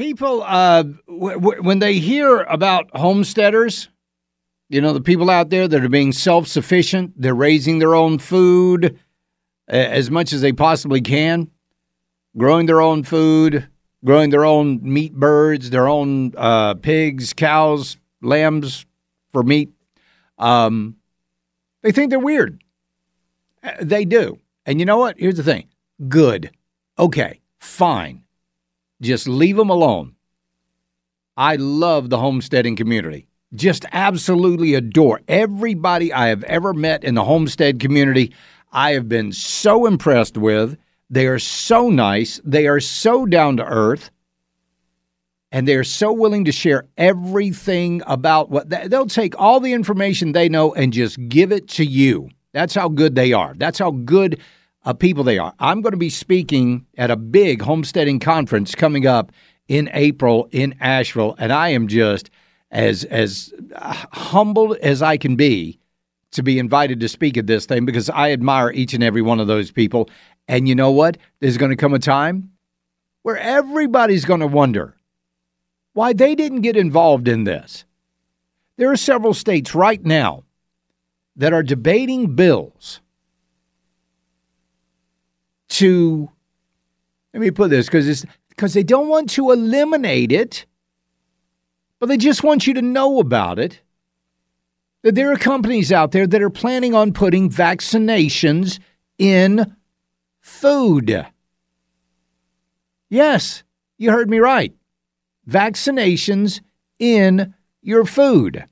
people uh, w- w- when they hear about homesteaders you know the people out there that are being self-sufficient they're raising their own food as much as they possibly can growing their own food growing their own meat birds their own uh, pigs cows lambs for meat. Um, they think they're weird. Uh, they do. And you know what? Here's the thing. Good. Okay. Fine just leave them alone. I love the homesteading community. Just absolutely adore everybody I have ever met in the homestead community. I have been so impressed with. They are so nice. They are so down to earth. And they are so willing to share everything about what they'll take all the information they know and just give it to you. That's how good they are. That's how good uh, people they are. I'm going to be speaking at a big homesteading conference coming up in April in Asheville, and I am just as as humbled as I can be to be invited to speak at this thing because I admire each and every one of those people. And you know what? There's going to come a time where everybody's going to wonder why they didn't get involved in this. There are several states right now that are debating bills to let me put this because it's because they don't want to eliminate it, but they just want you to know about it. That there are companies out there that are planning on putting vaccinations in food. Yes, you heard me right. Vaccinations in your food.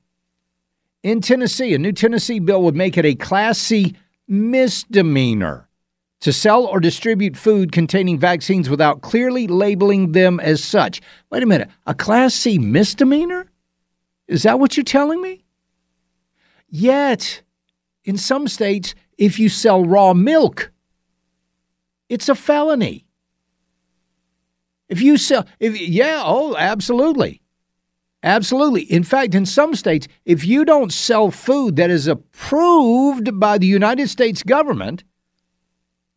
In Tennessee, a new Tennessee bill would make it a Class C misdemeanor to sell or distribute food containing vaccines without clearly labeling them as such. Wait a minute, a Class C misdemeanor? Is that what you're telling me? Yet, in some states, if you sell raw milk, it's a felony. If you sell, if, yeah, oh, absolutely. Absolutely. In fact, in some states, if you don't sell food that is approved by the United States government,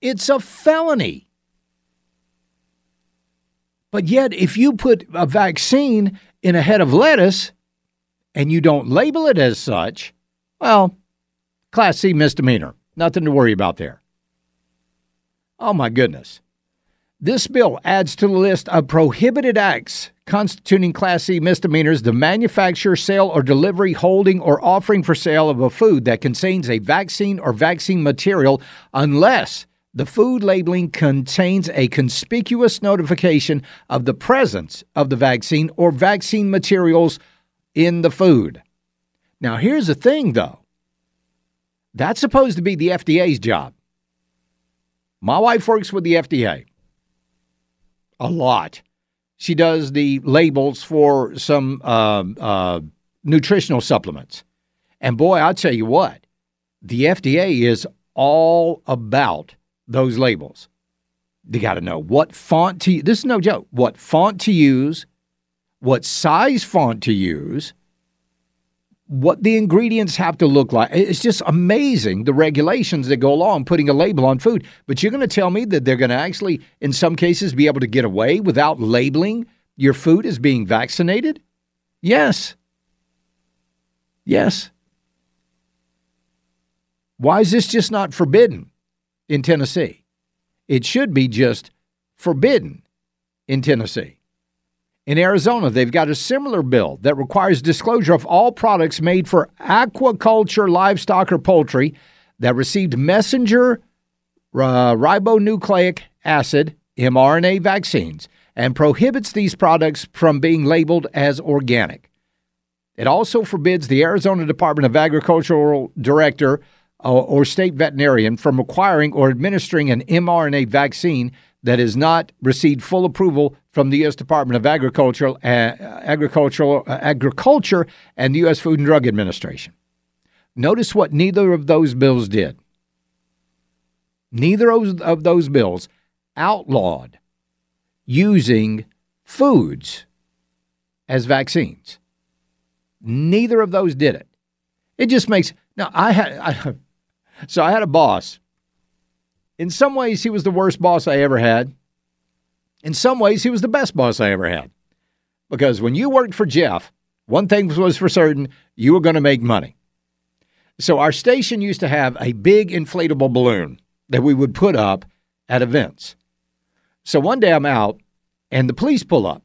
it's a felony. But yet, if you put a vaccine in a head of lettuce and you don't label it as such, well, Class C misdemeanor. Nothing to worry about there. Oh, my goodness. This bill adds to the list of prohibited acts constituting Class C misdemeanors the manufacture, sale, or delivery, holding, or offering for sale of a food that contains a vaccine or vaccine material unless the food labeling contains a conspicuous notification of the presence of the vaccine or vaccine materials in the food. Now, here's the thing though that's supposed to be the FDA's job. My wife works with the FDA a lot. She does the labels for some uh, uh, nutritional supplements. And boy, I'll tell you what, the FDA is all about those labels. They got to know what font to this is no joke. What font to use, what size font to use, what the ingredients have to look like. It's just amazing the regulations that go along putting a label on food. But you're going to tell me that they're going to actually, in some cases, be able to get away without labeling your food as being vaccinated? Yes. Yes. Why is this just not forbidden? In Tennessee. It should be just forbidden in Tennessee. In Arizona, they've got a similar bill that requires disclosure of all products made for aquaculture, livestock, or poultry that received messenger uh, ribonucleic acid mRNA vaccines and prohibits these products from being labeled as organic. It also forbids the Arizona Department of Agricultural Director or state veterinarian from acquiring or administering an mRNA vaccine that has not received full approval from the U.S. Department of Agriculture, uh, Agricultural, uh, Agriculture and the U.S. Food and Drug Administration. Notice what neither of those bills did. Neither of those bills outlawed using foods as vaccines. Neither of those did it. It just makes now I had I, so I had a boss. In some ways he was the worst boss I ever had. In some ways he was the best boss I ever had. Because when you worked for Jeff, one thing was for certain, you were going to make money. So our station used to have a big inflatable balloon that we would put up at events. So one day I'm out and the police pull up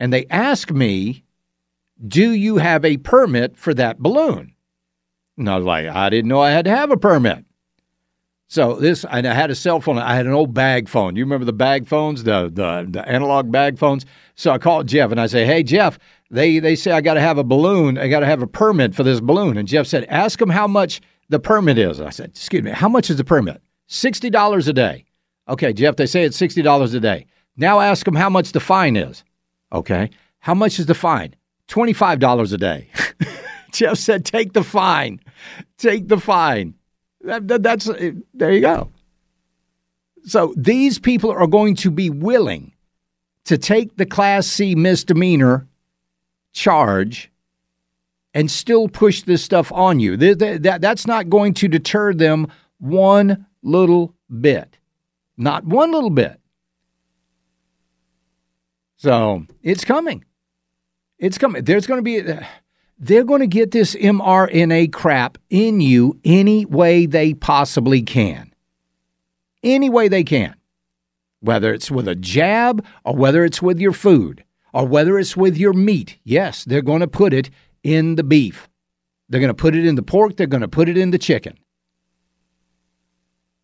and they ask me, Do you have a permit for that balloon? And I was like, I didn't know I had to have a permit. So this, I had a cell phone. I had an old bag phone. You remember the bag phones, the the, the analog bag phones? So I called Jeff and I say, Hey Jeff, they they say I got to have a balloon. I got to have a permit for this balloon. And Jeff said, Ask them how much the permit is. I said, Excuse me, how much is the permit? Sixty dollars a day. Okay, Jeff, they say it's sixty dollars a day. Now ask them how much the fine is. Okay. How much is the fine? $25 a day. Jeff said, take the fine. Take the fine. That, that, that's uh, there you go. So these people are going to be willing to take the Class C misdemeanor charge and still push this stuff on you. That, that, that's not going to deter them one little bit. Not one little bit. So it's coming. It's coming. There's going to be, uh, they're going to get this mRNA crap in you any way they possibly can. Any way they can. Whether it's with a jab or whether it's with your food or whether it's with your meat. Yes, they're going to put it in the beef. They're going to put it in the pork. They're going to put it in the chicken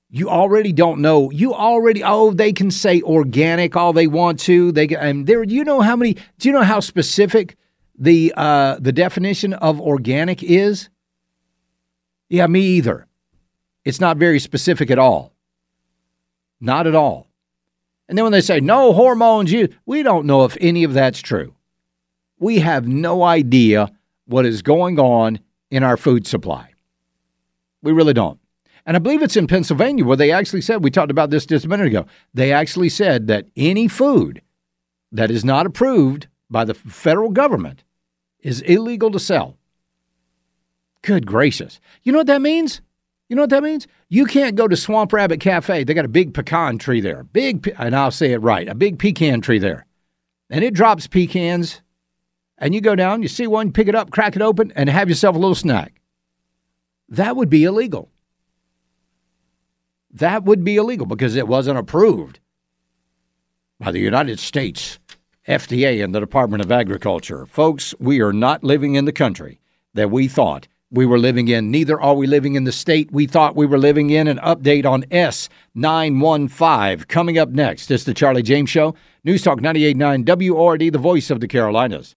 you already don't know. You already oh they can say organic all they want to. They and there you know how many do you know how specific the uh, the definition of organic is? Yeah, me either. It's not very specific at all. Not at all. And then when they say no hormones, you we don't know if any of that's true. We have no idea what is going on in our food supply. We really don't. And I believe it's in Pennsylvania where they actually said, we talked about this just a minute ago, they actually said that any food that is not approved by the federal government is illegal to sell. Good gracious. You know what that means? You know what that means? You can't go to Swamp Rabbit Cafe. They got a big pecan tree there. Big, and I'll say it right, a big pecan tree there. And it drops pecans. And you go down, you see one, pick it up, crack it open, and have yourself a little snack. That would be illegal that would be illegal because it wasn't approved by the United States FDA and the Department of Agriculture. Folks, we are not living in the country that we thought we were living in. Neither are we living in the state we thought we were living in. An update on S915 coming up next. It's the Charlie James Show. News Talk 98.9 WORD, the voice of the Carolinas.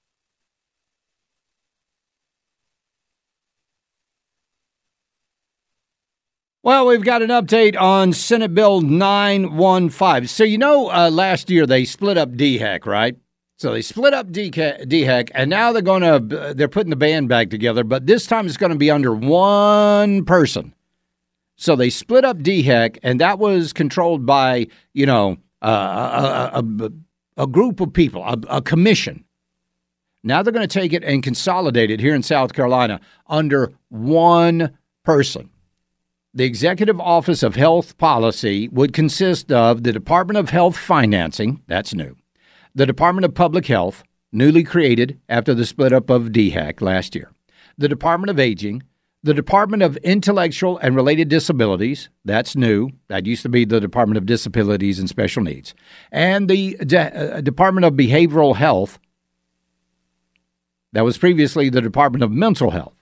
Well, we've got an update on Senate Bill 915. So, you know, uh, last year they split up DHEC, right? So they split up DHEC, and now they're going to they're putting the band back together, but this time it's going to be under one person. So they split up DHEC, and that was controlled by you know uh, a, a, a, group of people, a, a commission. Now they're going to take it and consolidate it here in South Carolina under one person. The Executive Office of Health Policy would consist of the Department of Health Financing, that's new, the Department of Public Health, newly created after the split up of DHEC last year, the Department of Aging, the Department of Intellectual and Related Disabilities, that's new. That used to be the Department of Disabilities and Special Needs, and the De- uh, Department of Behavioral Health. That was previously the Department of Mental Health.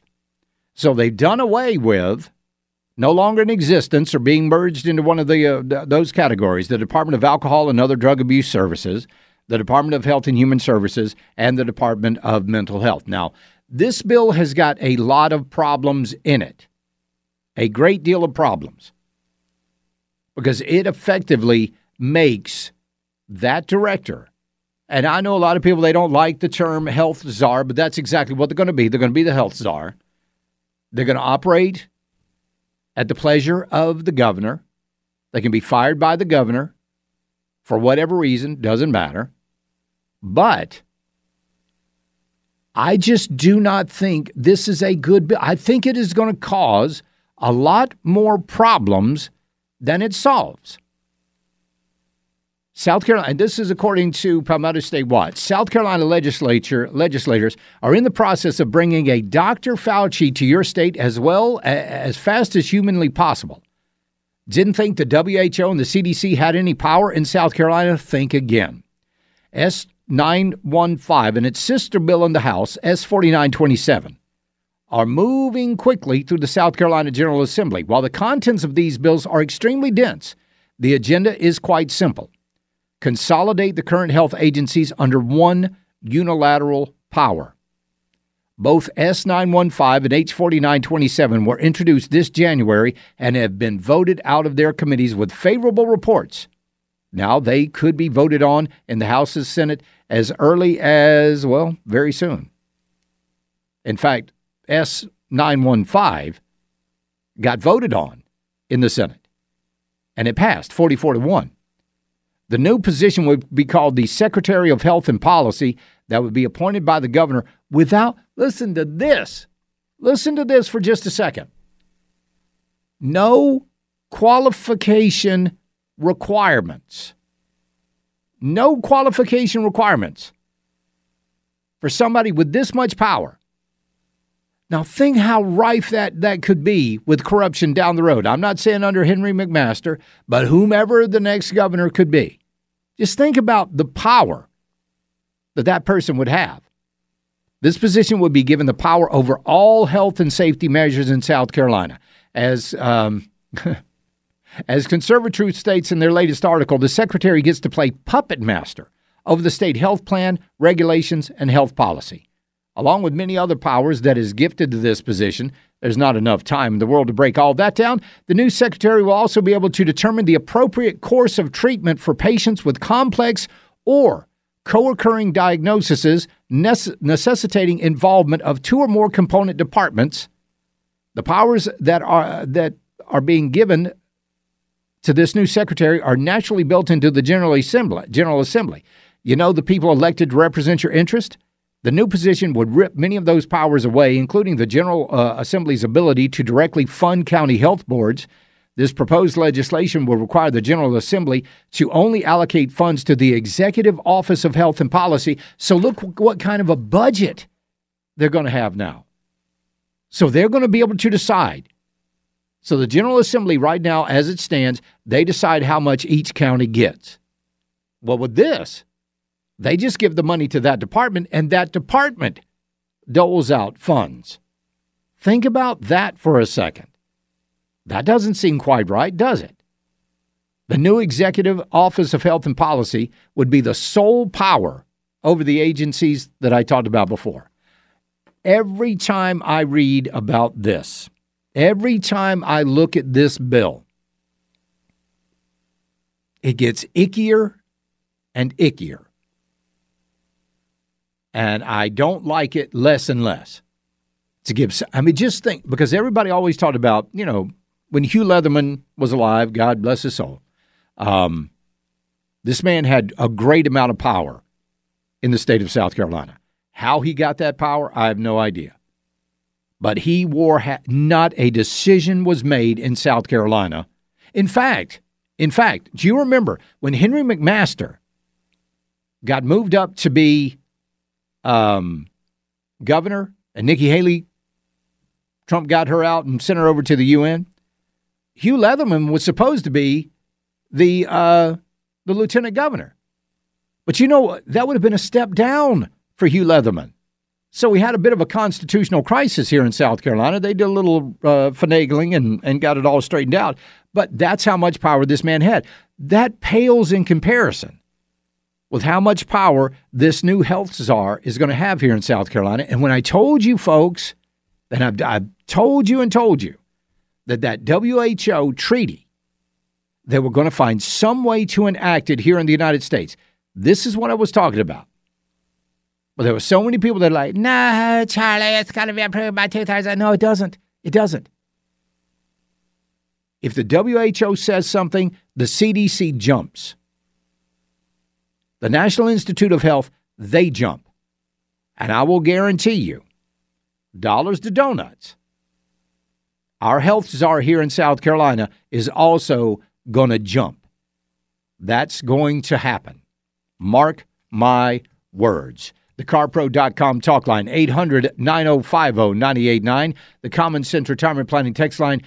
So they've done away with, no longer in existence or being merged into one of the uh, th- those categories, the Department of Alcohol and Other Drug Abuse Services, the Department of Health and Human Services, and the Department of Mental Health. Now, this bill has got a lot of problems in it, a great deal of problems, because it effectively makes that director. And I know a lot of people, they don't like the term health czar, but that's exactly what they're going to be. They're going to be the health czar. They're going to operate at the pleasure of the governor. They can be fired by the governor for whatever reason, doesn't matter. But I just do not think this is a good bill. I think it is going to cause a lot more problems than it solves. South Carolina, and this is according to Palmetto State Watch. South Carolina legislature legislators are in the process of bringing a Dr. Fauci to your state as well as fast as humanly possible. Didn't think the WHO and the CDC had any power in South Carolina? Think again. S 915 and its sister bill in the House, S 4927, are moving quickly through the South Carolina General Assembly. While the contents of these bills are extremely dense, the agenda is quite simple consolidate the current health agencies under one unilateral power. Both S915 and H4927 were introduced this January and have been voted out of their committees with favorable reports. Now they could be voted on in the House and Senate as early as, well, very soon. In fact, S915 got voted on in the Senate and it passed 44 to 1. The new position would be called the Secretary of Health and Policy that would be appointed by the governor without, listen to this, listen to this for just a second. No qualification requirements. No qualification requirements for somebody with this much power. Now, think how rife that, that could be with corruption down the road. I'm not saying under Henry McMaster, but whomever the next governor could be. Just think about the power that that person would have. This position would be given the power over all health and safety measures in South Carolina. As, um, as Conservative states in their latest article, the secretary gets to play puppet master over the state health plan, regulations, and health policy. Along with many other powers that is gifted to this position, there's not enough time in the world to break all that down. The new secretary will also be able to determine the appropriate course of treatment for patients with complex or co occurring diagnoses necessitating involvement of two or more component departments. The powers that are, that are being given to this new secretary are naturally built into the General Assembly. General Assembly. You know the people elected to represent your interest? The new position would rip many of those powers away, including the General uh, Assembly's ability to directly fund county health boards. This proposed legislation will require the General Assembly to only allocate funds to the Executive Office of Health and Policy. So, look what kind of a budget they're going to have now. So, they're going to be able to decide. So, the General Assembly, right now, as it stands, they decide how much each county gets. Well, with this, they just give the money to that department, and that department doles out funds. Think about that for a second. That doesn't seem quite right, does it? The new Executive Office of Health and Policy would be the sole power over the agencies that I talked about before. Every time I read about this, every time I look at this bill, it gets ickier and ickier and I don't like it less and less. To give, I mean, just think because everybody always talked about, you know, when Hugh Leatherman was alive, God bless his soul. Um, this man had a great amount of power in the state of South Carolina. How he got that power, I have no idea. But he wore ha- not a decision was made in South Carolina. In fact, in fact, do you remember when Henry McMaster got moved up to be um, governor and Nikki Haley Trump got her out and sent her over to the UN. Hugh Leatherman was supposed to be the uh, the lieutenant governor, but you know that would have been a step down for Hugh Leatherman. So we had a bit of a constitutional crisis here in South Carolina. They did a little uh, finagling and, and got it all straightened out. But that's how much power this man had. That pales in comparison with how much power this new health czar is going to have here in South Carolina. And when I told you, folks, and I've, I've told you and told you that that WHO treaty, they were going to find some way to enact it here in the United States. This is what I was talking about. But there were so many people that are like, nah, Charlie, it's got to be approved by 2000. No, it doesn't. It doesn't. If the WHO says something, the CDC jumps. The National Institute of Health, they jump. And I will guarantee you, dollars to donuts, our health czar here in South Carolina is also going to jump. That's going to happen. Mark my words. The CarPro.com talk line, 800 9050 989. The Common Sense Retirement Planning text line,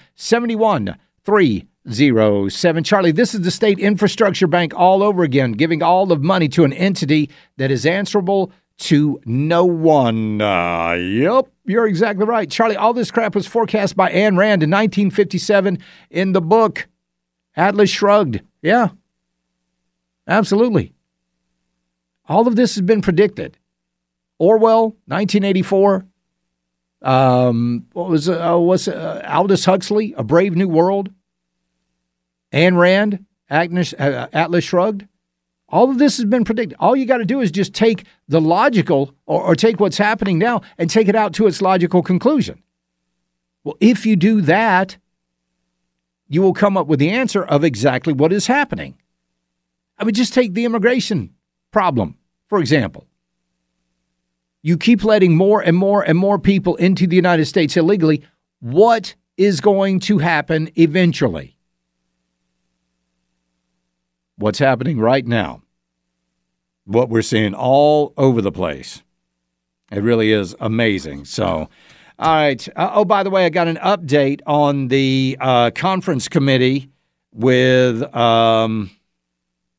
71307. Charlie, this is the state infrastructure bank all over again, giving all of money to an entity that is answerable to no one. Uh, yep, you're exactly right. Charlie, all this crap was forecast by Ayn Rand in 1957 in the book Atlas Shrugged. Yeah, absolutely. All of this has been predicted. Orwell, 1984. Um, what was uh, was uh, Aldous Huxley, A Brave New World? Ayn Rand, Agnes, uh, Atlas Shrugged. All of this has been predicted. All you got to do is just take the logical, or, or take what's happening now and take it out to its logical conclusion. Well, if you do that, you will come up with the answer of exactly what is happening. I mean, just take the immigration problem, for example you keep letting more and more and more people into the United States illegally, what is going to happen eventually? What's happening right now? What we're seeing all over the place. It really is amazing. So, all right. Uh, oh, by the way, I got an update on the uh, conference committee with um,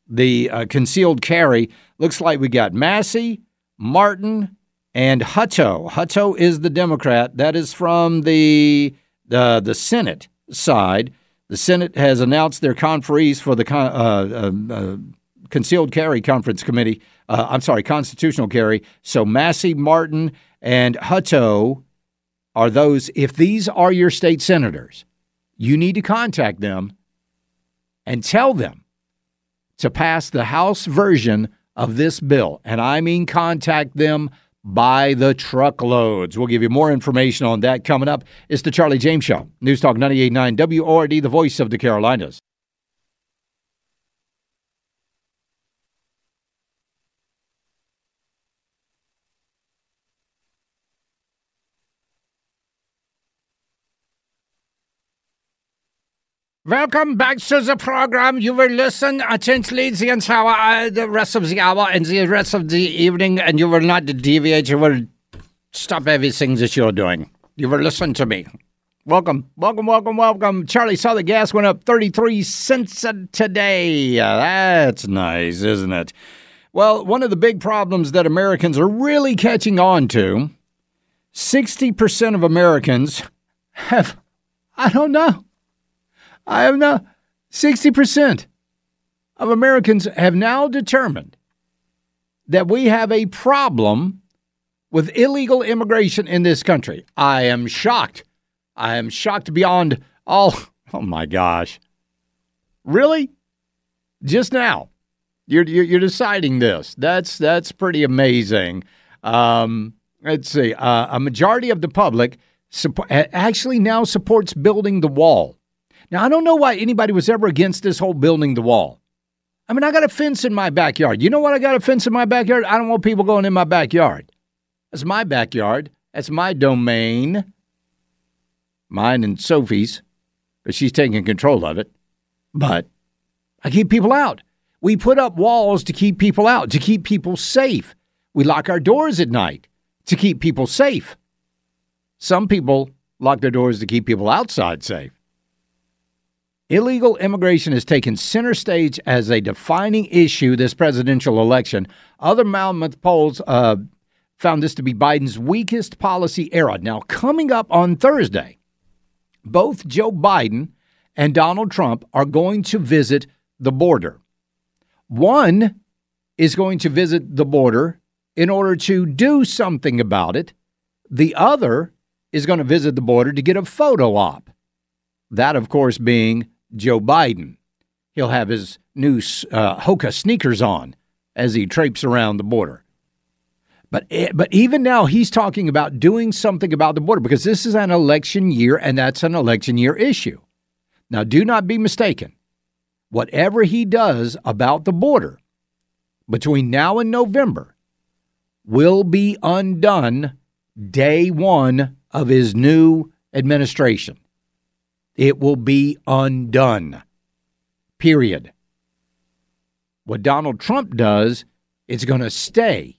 the uh, concealed carry. Looks like we got Massey, Martin, and Hutto. Hutto is the Democrat. That is from the the the Senate side. The Senate has announced their conferees for the con- uh, uh, uh, concealed carry conference committee. Uh, I'm sorry, constitutional carry. So Massey, Martin, and Hutto are those. If these are your state senators, you need to contact them and tell them to pass the House version of this bill. And I mean contact them by the truckloads. We'll give you more information on that coming up. It's the Charlie James Show. News Talk 98.9 WORD, the voice of the Carolinas. Welcome back to the program. You will listen attentively the entire uh, the rest of the hour and the rest of the evening, and you will not deviate. You will stop everything that you're doing. You will listen to me. Welcome, welcome, welcome, welcome. Charlie saw the gas went up 33 cents today. That's nice, isn't it? Well, one of the big problems that Americans are really catching on to 60% of Americans have, I don't know, I have now 60% of Americans have now determined that we have a problem with illegal immigration in this country. I am shocked. I am shocked beyond all. Oh my gosh. Really? Just now. You're, you're, you're deciding this. That's that's pretty amazing. Um, let's see. Uh, a majority of the public support, actually now supports building the wall. Now, I don't know why anybody was ever against this whole building the wall. I mean, I got a fence in my backyard. You know what? I got a fence in my backyard. I don't want people going in my backyard. That's my backyard. That's my domain. Mine and Sophie's, but she's taking control of it. But I keep people out. We put up walls to keep people out, to keep people safe. We lock our doors at night to keep people safe. Some people lock their doors to keep people outside safe. Illegal immigration has taken center stage as a defining issue this presidential election. Other Monmouth polls uh, found this to be Biden's weakest policy era. Now, coming up on Thursday, both Joe Biden and Donald Trump are going to visit the border. One is going to visit the border in order to do something about it. The other is going to visit the border to get a photo op. That, of course, being Joe Biden. He'll have his new uh, Hoka sneakers on as he traipses around the border. But, eh, but even now, he's talking about doing something about the border because this is an election year and that's an election year issue. Now, do not be mistaken. Whatever he does about the border between now and November will be undone day one of his new administration. It will be undone. Period. What Donald Trump does, it's going to stay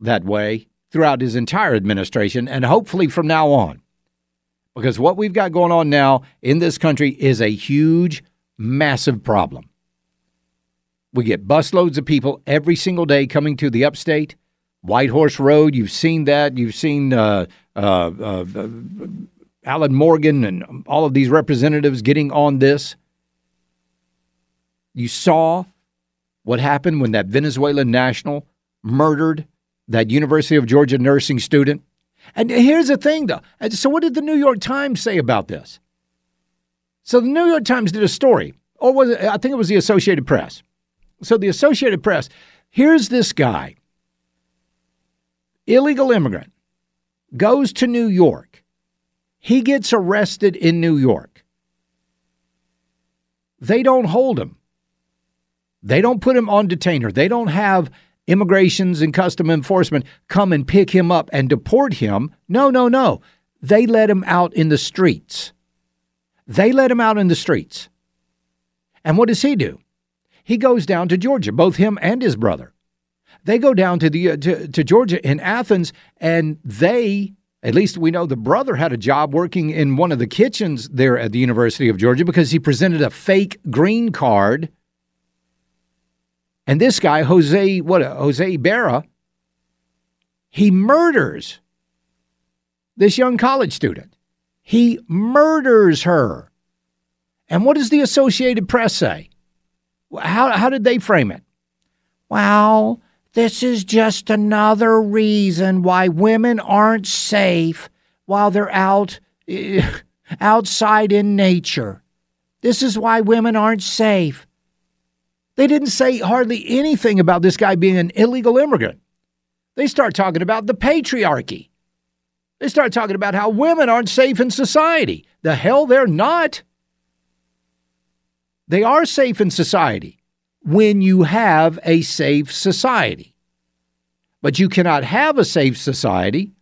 that way throughout his entire administration and hopefully from now on. Because what we've got going on now in this country is a huge, massive problem. We get busloads of people every single day coming to the upstate. White Horse Road, you've seen that. You've seen uh, uh, uh, Alan Morgan and all of these representatives getting on this. You saw what happened when that Venezuelan national murdered that University of Georgia nursing student. And here's the thing, though. So, what did the New York Times say about this? So, the New York Times did a story, or was it, I think it was the Associated Press. So, the Associated Press, here's this guy, illegal immigrant, goes to New York he gets arrested in New York. They don't hold him. They don't put him on detainer. They don't have immigrations and custom enforcement come and pick him up and deport him. No, no, no. They let him out in the streets. They let him out in the streets. And what does he do? He goes down to Georgia, both him and his brother. They go down to the uh, to, to Georgia in Athens and they at least we know the brother had a job working in one of the kitchens there at the University of Georgia because he presented a fake green card. And this guy, Jose, what, Jose Ibarra, he murders this young college student. He murders her. And what does the Associated Press say? How, how did they frame it? Well, this is just another reason why women aren't safe while they're out outside in nature. This is why women aren't safe. They didn't say hardly anything about this guy being an illegal immigrant. They start talking about the patriarchy. They start talking about how women aren't safe in society. The hell they're not. They are safe in society when you have a safe society. But you cannot have a safe society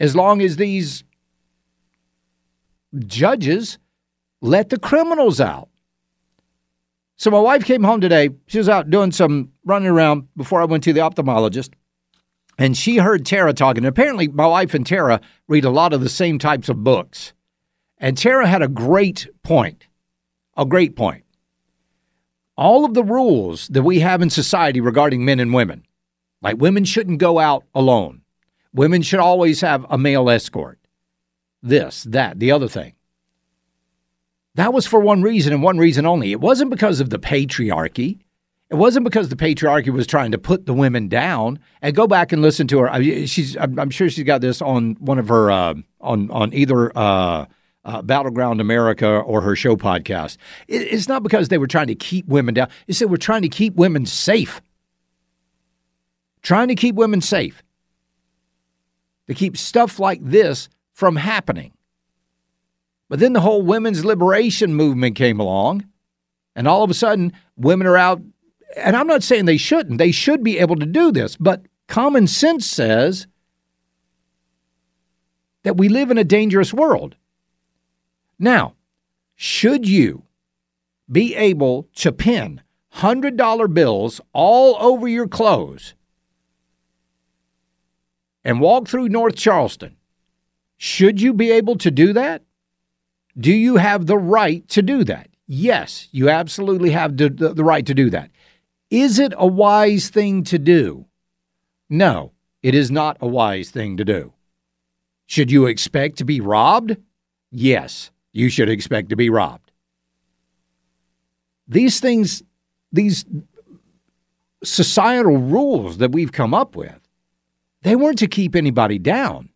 as long as these judges let the criminals out. So my wife came home today. She was out doing some running around before I went to the ophthalmologist. And she heard Tara talking. Apparently, my wife and Tara read a lot of the same types of books. And Tara had a great point. A great point all of the rules that we have in society regarding men and women, like women shouldn't go out alone, women should always have a male escort, this, that, the other thing. That was for one reason and one reason only. It wasn't because of the patriarchy. It wasn't because the patriarchy was trying to put the women down. And go back and listen to her. She's, I'm sure she's got this on one of her, uh, on on either uh, uh, Battleground America or her show podcast. It, it's not because they were trying to keep women down. It's that we're trying to keep women safe. Trying to keep women safe. To keep stuff like this from happening. But then the whole women's liberation movement came along, and all of a sudden, women are out. And I'm not saying they shouldn't, they should be able to do this, but common sense says that we live in a dangerous world. Now, should you be able to pin $100 bills all over your clothes and walk through North Charleston Should you be able to do that? Do you have the right to do that? Yes, you absolutely have the, right to do that. Is it a wise thing to do? No, it is not a wise thing to do. Should you expect to be robbed? Yes, you should expect to be robbed. These things, these societal rules that we've come up with, they weren't to keep anybody down.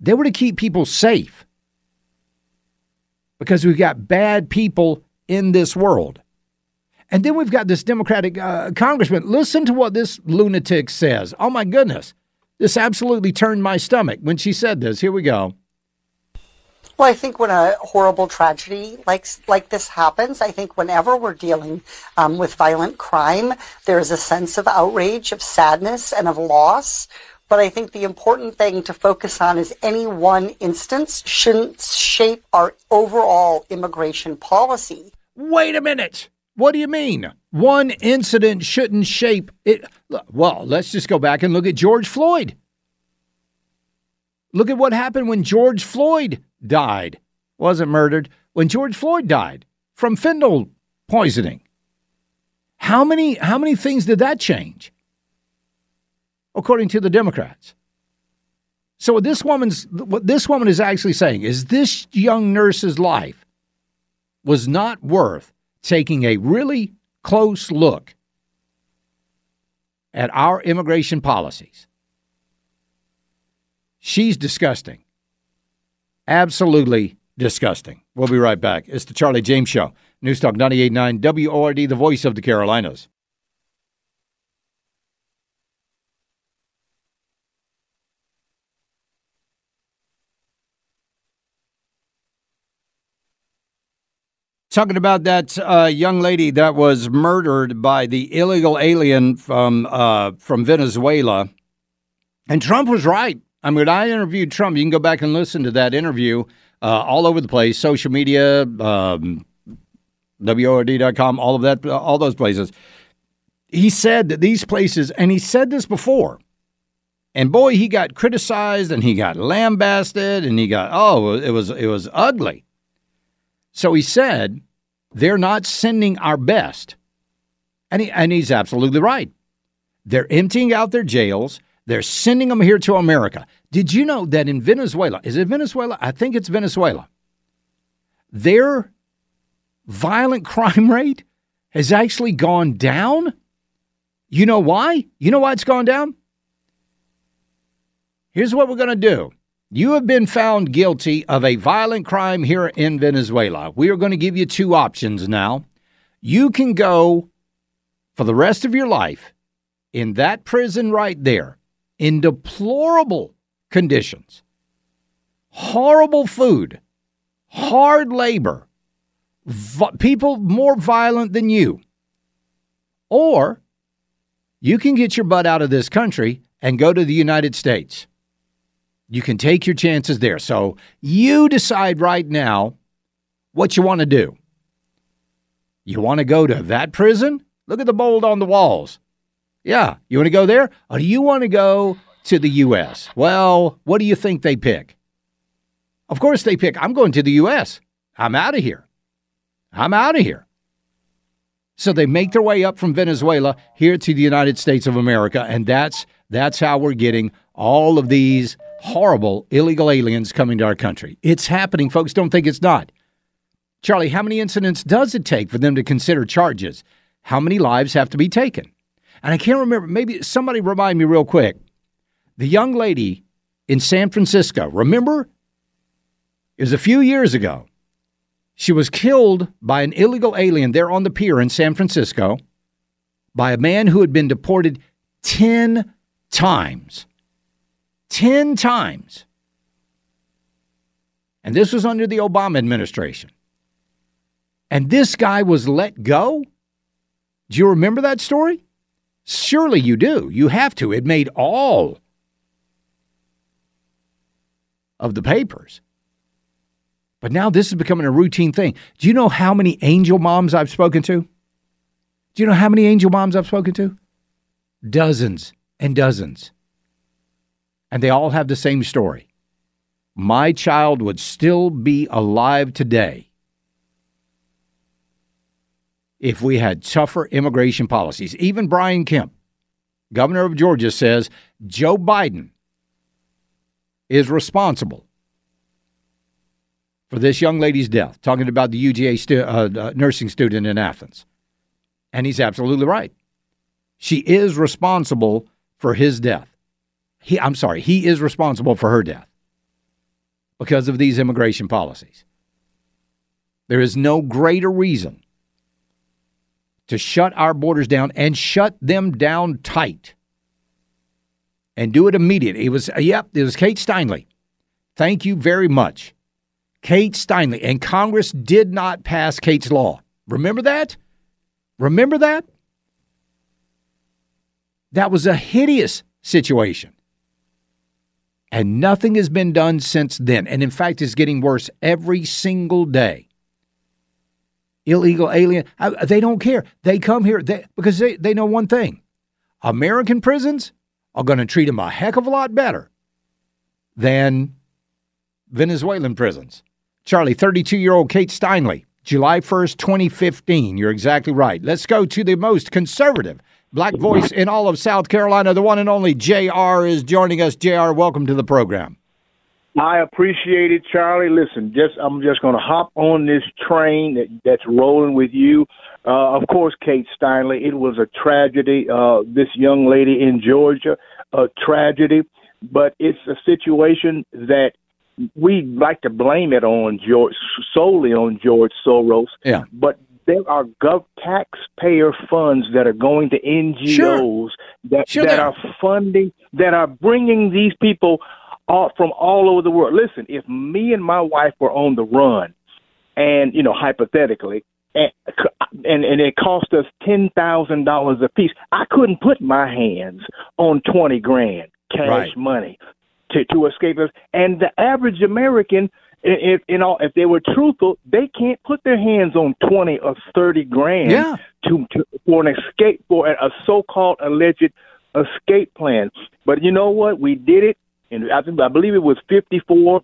They were to keep people safe because we've got bad people in this world. And then we've got this Democratic uh, congressman. Listen to what this lunatic says. Oh my goodness. This absolutely turned my stomach when she said this. Here we go. Well, I think when a horrible tragedy like like this happens, I think whenever we're dealing um, with violent crime, there is a sense of outrage, of sadness, and of loss. But I think the important thing to focus on is any one instance shouldn't shape our overall immigration policy. Wait a minute. What do you mean? One incident shouldn't shape it. Well, let's just go back and look at George Floyd. Look at what happened when George Floyd died. Wasn't murdered. When George Floyd died from fentanyl poisoning. How many how many things did that change? According to the Democrats. So what this woman's what this woman is actually saying is this young nurse's life was not worth taking a really close look at our immigration policies. She's disgusting. Absolutely disgusting. We'll be right back. It's the Charlie James Show. News Talk 98.9 WORD, the voice of the Carolinas. Talking about that uh, young lady that was murdered by the illegal alien from uh, from Venezuela, and Trump was right. I mean, I interviewed Trump. You can go back and listen to that interview uh, all over the place, social media, um, WORD.com, all of that, all those places. He said that these places, and he said this before, and boy, he got criticized and he got lambasted and he got oh, it was it was ugly. So he said, they're not sending our best. And, he, and he's absolutely right. They're emptying out their jails. They're sending them here to America. Did you know that in Venezuela, is it Venezuela? I think it's Venezuela. Their violent crime rate has actually gone down. You know why? You know why it's gone down? Here's what we're going to do you have been found guilty of a violent crime here in Venezuela. We are going to give you two options now. You can go for the rest of your life in that prison right there in deplorable conditions, horrible food, hard labor, people more violent than you. Or you can get your butt out of this country and go to the United States. You can take your chances there. So you decide right now what you want to do. You want to go to that prison? Look at the mold on the walls. Yeah, you want to go there? Or do you want to go to the U.S.? Well, what do you think they pick? Of course, they pick, I'm going to the U.S. I'm out of here. I'm out of here. So they make their way up from Venezuela here to the United States of America, and that's that's how we're getting all of these horrible illegal aliens coming to our country. It's happening, folks. Don't think it's not. Charlie, how many incidents does it take for them to consider charges? How many lives have to be taken? And I can't remember, maybe somebody remind me real quick. The young lady in San Francisco, remember? It was a few years ago. She was killed by an illegal alien there on the pier in San Francisco by a man who had been deported 10 times. 10 times. And this was under the Obama administration. And this guy was let go? Do you remember that story? Surely you do. You have to. It made all of the papers. But now this is becoming a routine thing. Do you know how many angel moms I've spoken to? Do you know how many angel moms I've spoken to? Dozens and dozens and they all have the same story. my child would still be alive today if we had tougher immigration policies. Even Brian Kemp, governor of Georgia, says Joe Biden is responsible for this young lady's death, talking about the UGA stu- uh, uh, nursing student in Athens. And he's absolutely right. She is responsible for his death. He, I'm sorry, he is responsible for her death because of these immigration policies. There is no greater reason to shut our borders down and shut them down tight and do it immediately. It was, yep, it was Kate Steinle. Thank you very much. Kate Steinle. And Congress did not pass Kate's law. Remember that? Remember that? That was a hideous situation. And nothing has been done since then. And in fact, it's getting worse every single day. Illegal alien, they don't care. They come here they, because they, they know one thing American prisons are going to treat them a heck of a lot better than Venezuelan prisons. Charlie, 32 year old Kate Steinle, July 1st, 2015. You're exactly right. Let's go to the most conservative black voice in all of South Carolina. The one and only JR is joining us. JR, welcome to the program. I appreciate it, Charlie. Listen, just I'm just going to hop on this train that, that's rolling with you. Uh, of course, Kate Steinle. It was a tragedy. Uh, this young lady in Georgia, a tragedy, but it's a situation that we like to blame it on George solely on George Soros. Yeah. But there are gov taxpayer funds that are going to NGOs Sure. that Sure that are funding that are bringing these people all, from all over the world. Listen, if me and my wife were on the run, and you know hypothetically, and and, and it cost us ten thousand dollars a piece, I couldn't put my hands on twenty grand cash Right. money to to escape us. And the average American, if you know, if they were truthful, they can't put their hands on twenty or thirty grand Yeah. to, to for an escape for a, a so-called alleged escape plan. But you know what? We did it, and I think I believe it was fifty-four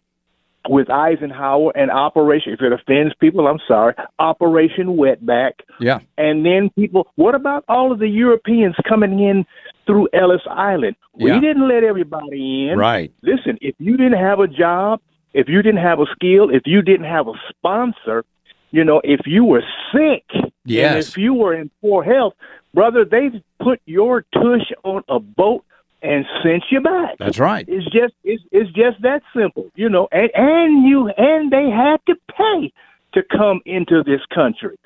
with Eisenhower and Operation. If it offends people, I'm sorry. Operation Wetback. Yeah. And then people, what about all of the Europeans coming in through Ellis Island? We Yeah. didn't let everybody in. Right. Listen, if you didn't have a job, if you didn't have a skill, if you didn't have a sponsor, you know, if you were sick, and Yes. if you were in poor health, brother, they put your tush on a boat and sent you back. That's right. It's just it's it's just that simple, you know. And and you and they had to pay to come into this country.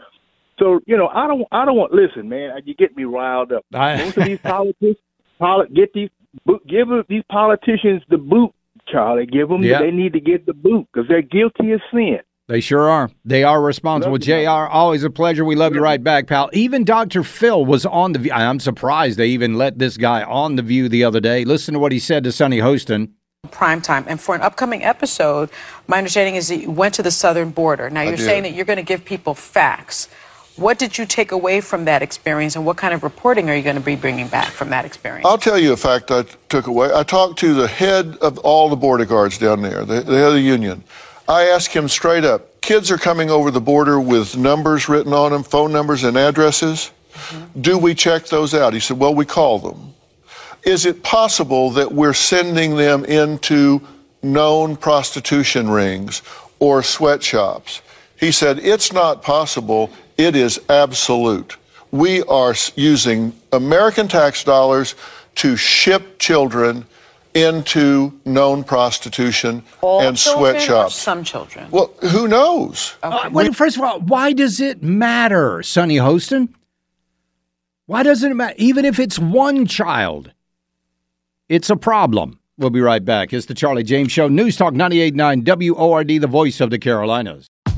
So you know, I don't I don't want. Listen, man, you get me riled up. I- Most of these politicians, poli- get these boot- give these politicians the boot, Charlie. Give them. Yeah. They need to get the boot because they're guilty of sin. They sure are. They are responsible. JR, always a pleasure. We love you right back, pal. Even Dr. Phil was on the view. I'm surprised they even let this guy on the view the other day. Listen to what he said to Sunny Hostin. prime time. And for an upcoming episode, my understanding is that you went to the southern border. Now you're saying that you're going to give people facts. What did you take away from that experience, and what kind of reporting are you going to be bringing back from that experience? I'll tell you a fact I took away. I talked to the head of all the border guards down there, the, the head of the union. I asked him straight up kids are coming over the border with numbers written on them, phone numbers and addresses. Mm-hmm. Do we check those out? He said, Well, we call them. Is it possible that we're sending them into known prostitution rings or sweatshops? He said, It's not possible. It is absolute. We are using American tax dollars to ship children into known prostitution All and children or sweatshops. some children. Well, who knows? Uh, well, first of all, why does it matter, Sunny Hostin? Why doesn't it matter? Even if it's one child, it's a problem. We'll be right back. It's the Charlie James Show. News Talk 98.9 WORD, the voice of the Carolinas.